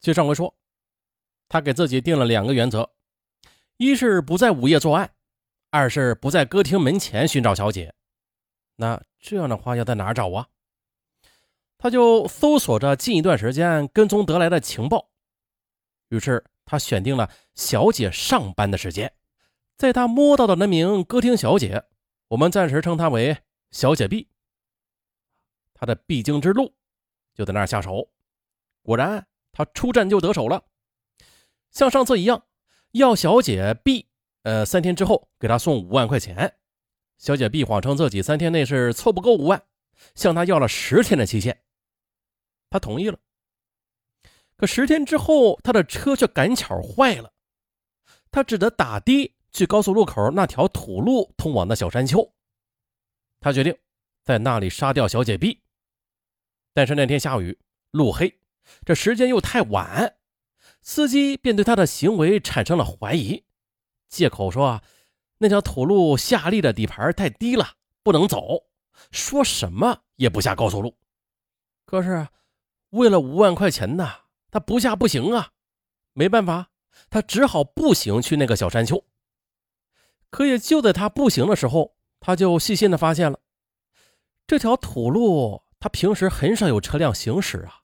接上回说，他给自己定了两个原则：一是不在午夜作案，二是不在歌厅门前寻找小姐。那这样的话要在哪找啊？他就搜索着近一段时间跟踪得来的情报，于是他选定了小姐上班的时间，在他摸到的那名歌厅小姐，我们暂时称她为小姐 B。他的必经之路就在那儿下手，果然他出战就得手了，像上次一样，要小姐 B，呃，三天之后给他送五万块钱，小姐 B 谎称自己三天内是凑不够五万，向他要了十天的期限。他同意了，可十天之后，他的车却赶巧坏了，他只得打的去高速路口那条土路通往的小山丘。他决定在那里杀掉小姐 B，但是那天下雨，路黑，这时间又太晚，司机便对他的行为产生了怀疑，借口说啊，那条土路下力的底盘太低了，不能走，说什么也不下高速路。可是。为了五万块钱呢，他不下不行啊！没办法，他只好步行去那个小山丘。可也就在他步行的时候，他就细心的发现了这条土路，他平时很少有车辆行驶啊。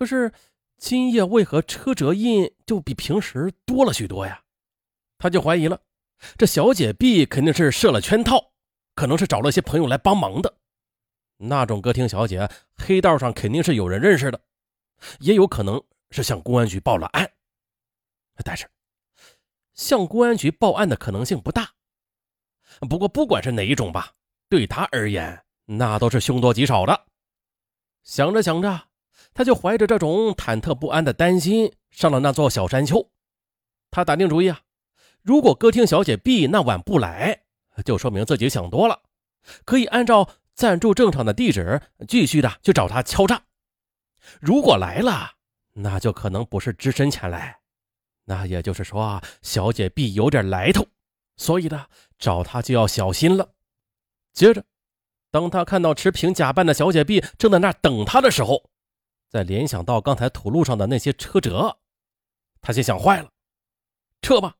可是今夜为何车辙印就比平时多了许多呀？他就怀疑了，这小姐 B 肯定是设了圈套，可能是找了些朋友来帮忙的。那种歌厅小姐，黑道上肯定是有人认识的，也有可能是向公安局报了案。但是，向公安局报案的可能性不大。不过，不管是哪一种吧，对他而言，那都是凶多吉少的。想着想着，他就怀着这种忐忑不安的担心上了那座小山丘。他打定主意啊，如果歌厅小姐 B 那晚不来，就说明自己想多了，可以按照。暂住正常的地址，继续的去找他敲诈。如果来了，那就可能不是只身前来，那也就是说啊，小姐 B 有点来头，所以呢，找他就要小心了。接着，当他看到持瓶假扮的小姐 B 正在那等他的时候，再联想到刚才土路上的那些车辙，他心想：坏了，撤吧。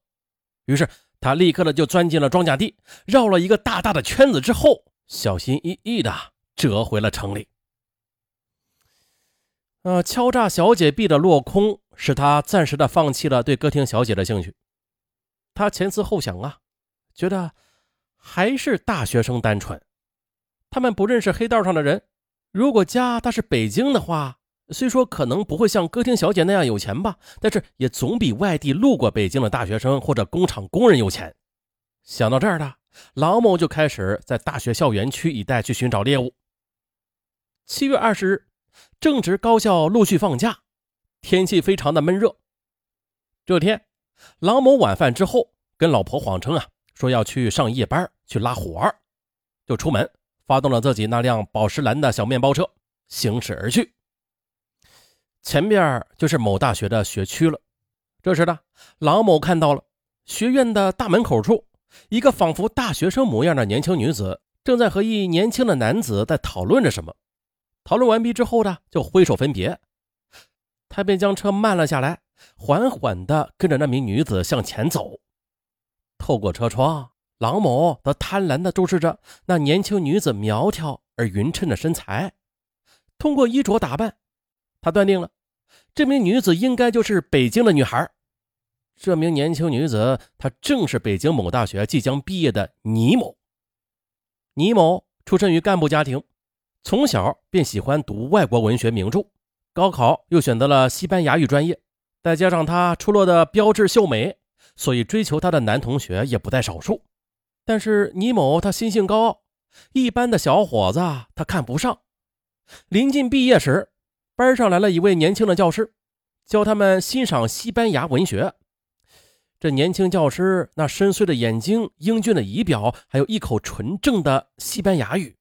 于是他立刻的就钻进了庄稼地，绕了一个大大的圈子之后。小心翼翼的折回了城里。呃，敲诈小姐币的落空，使他暂时的放弃了对歌厅小姐的兴趣。他前思后想啊，觉得还是大学生单纯，他们不认识黑道上的人。如果家他是北京的话，虽说可能不会像歌厅小姐那样有钱吧，但是也总比外地路过北京的大学生或者工厂工人有钱。想到这儿的。郎某就开始在大学校园区一带去寻找猎物。七月二十日，正值高校陆续放假，天气非常的闷热。这天，郎某晚饭之后跟老婆谎称啊，说要去上夜班去拉活儿，就出门发动了自己那辆宝石蓝的小面包车，行驶而去。前边就是某大学的学区了。这时呢，郎某看到了学院的大门口处。一个仿佛大学生模样的年轻女子正在和一年轻的男子在讨论着什么。讨论完毕之后呢，就挥手分别。他便将车慢了下来，缓缓地跟着那名女子向前走。透过车窗，郎某则贪婪地注视着那年轻女子苗条而匀称的身材。通过衣着打扮，他断定了这名女子应该就是北京的女孩。这名年轻女子，她正是北京某大学即将毕业的倪某。倪某出身于干部家庭，从小便喜欢读外国文学名著，高考又选择了西班牙语专业。再加上她出落的标致秀美，所以追求她的男同学也不在少数。但是倪某他心性高傲，一般的小伙子他看不上。临近毕业时，班上来了一位年轻的教师，教他们欣赏西班牙文学。这年轻教师那深邃的眼睛、英俊的仪表，还有一口纯正的西班牙语，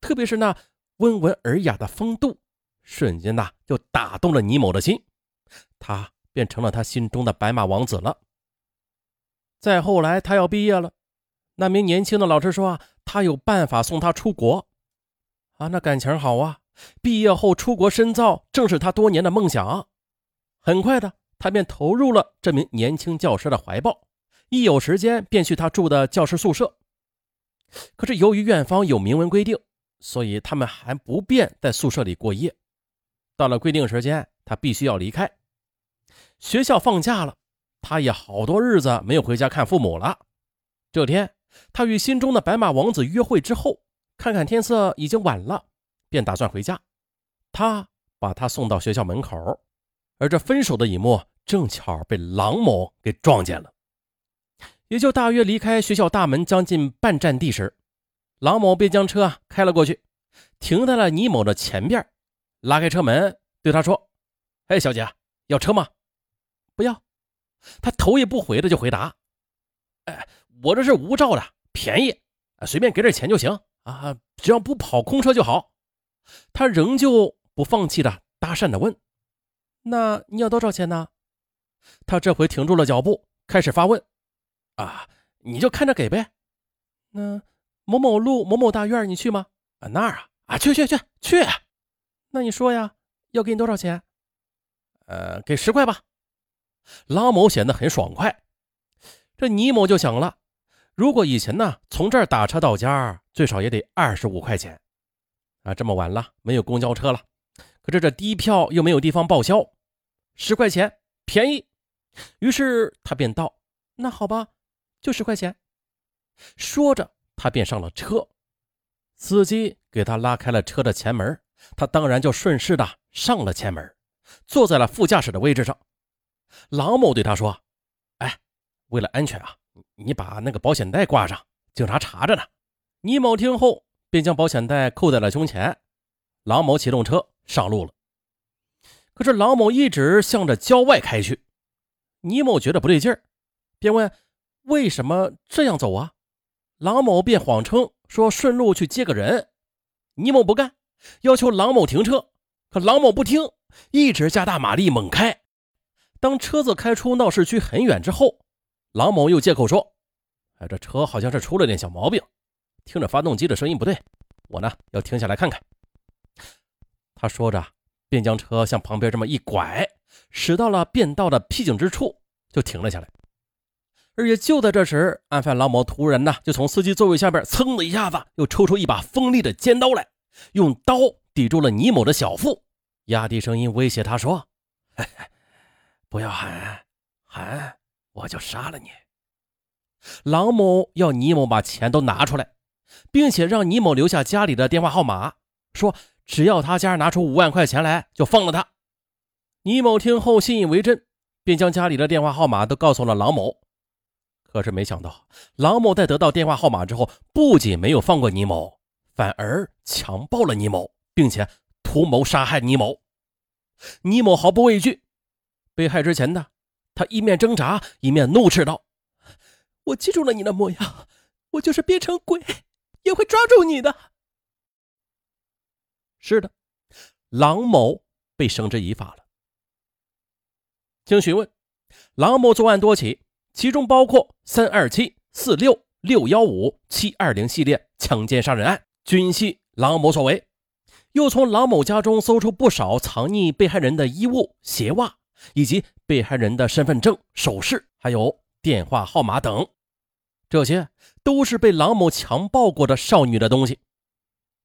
特别是那温文尔雅的风度，瞬间呐就打动了倪某的心，他便成了他心中的白马王子了。再后来，他要毕业了，那名年轻的老师说啊，他有办法送他出国，啊，那感情好啊，毕业后出国深造正是他多年的梦想。很快的，他便投入了这名年轻教师的怀抱，一有时间便去他住的教师宿舍。可是由于院方有明文规定，所以他们还不便在宿舍里过夜。到了规定时间，他必须要离开。学校放假了，他也好多日子没有回家看父母了。这天，他与心中的白马王子约会之后，看看天色已经晚了，便打算回家。他把他送到学校门口，而这分手的一幕正巧被郎某给撞见了。也就大约离开学校大门将近半站地时，郎某便将车啊开了过去，停在了倪某的前边，拉开车门对他说：“哎，小姐，要车吗？”“不要。”他头也不回的就回答：“哎，我这是无照的，便宜，随便给点钱就行啊，只要不跑空车就好。”他仍旧不放弃的搭讪的问：“那你要多少钱呢？”他这回停住了脚步，开始发问。啊，你就看着给呗。那某某路某某大院，你去吗？啊，那儿啊，啊，去去去去。那你说呀，要给你多少钱？呃，给十块吧。拉某显得很爽快。这倪某就想了，如果以前呢，从这儿打车到家，最少也得二十五块钱。啊，这么晚了，没有公交车了，可是这低票又没有地方报销，十块钱便宜。于是他便道：“那好吧。”就十块钱，说着，他便上了车。司机给他拉开了车的前门，他当然就顺势的上了前门，坐在了副驾驶的位置上。郎某对他说：“哎，为了安全啊，你把那个保险带挂上，警察查着呢。”倪某听后便将保险带扣在了胸前。郎某启动车上路了。可是郎某一直向着郊外开去，倪某觉得不对劲儿，便问。为什么这样走啊？郎某便谎称说顺路去接个人。倪某不干，要求郎某停车，可郎某不听，一直加大马力猛开。当车子开出闹市区很远之后，郎某又借口说：“哎，这车好像是出了点小毛病，听着发动机的声音不对，我呢要停下来看看。”他说着，便将车向旁边这么一拐，驶到了便道的僻静之处，就停了下来。而且就在这时，案犯郎某突然呢，就从司机座位下边噌的一下子，又抽出一把锋利的尖刀来，用刀抵住了倪某的小腹，压低声音威胁他说：“不要喊，喊我就杀了你。”郎某要倪某把钱都拿出来，并且让倪某留下家里的电话号码，说只要他家拿出五万块钱来，就放了他。倪某听后信以为真，便将家里的电话号码都告诉了郎某。可是没想到，郎某在得到电话号码之后，不仅没有放过倪某，反而强暴了倪某，并且图谋杀害倪某。倪某毫不畏惧，被害之前呢，他一面挣扎，一面怒斥道：“我记住了你的模样，我就是变成鬼，也会抓住你的。”是的，郎某被绳之以法了。经询问，郎某作案多起。其中包括三二七、四六、六幺五、七二零系列强奸杀人案，均系郎某所为。又从郎某家中搜出不少藏匿被害人的衣物、鞋袜，以及被害人的身份证、首饰，还有电话号码等，这些都是被郎某强暴过的少女的东西。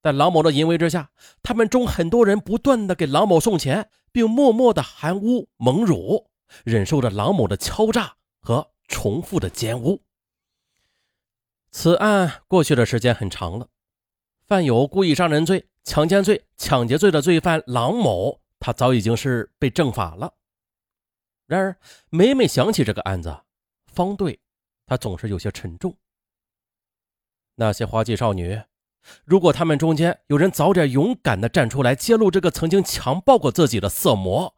在郎某的淫威之下，他们中很多人不断的给郎某送钱，并默默的含污蒙辱，忍受着郎某的敲诈和。重复的奸污。此案过去的时间很长了，犯有故意杀人罪、强奸罪、抢劫罪的罪犯郎某，他早已经是被正法了。然而，每每想起这个案子，方队他总是有些沉重。那些花季少女，如果他们中间有人早点勇敢的站出来揭露这个曾经强暴过自己的色魔，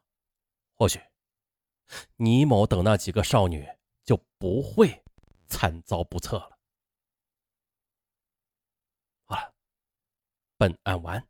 或许倪某等那几个少女。就不会惨遭不测了。好了，本案完。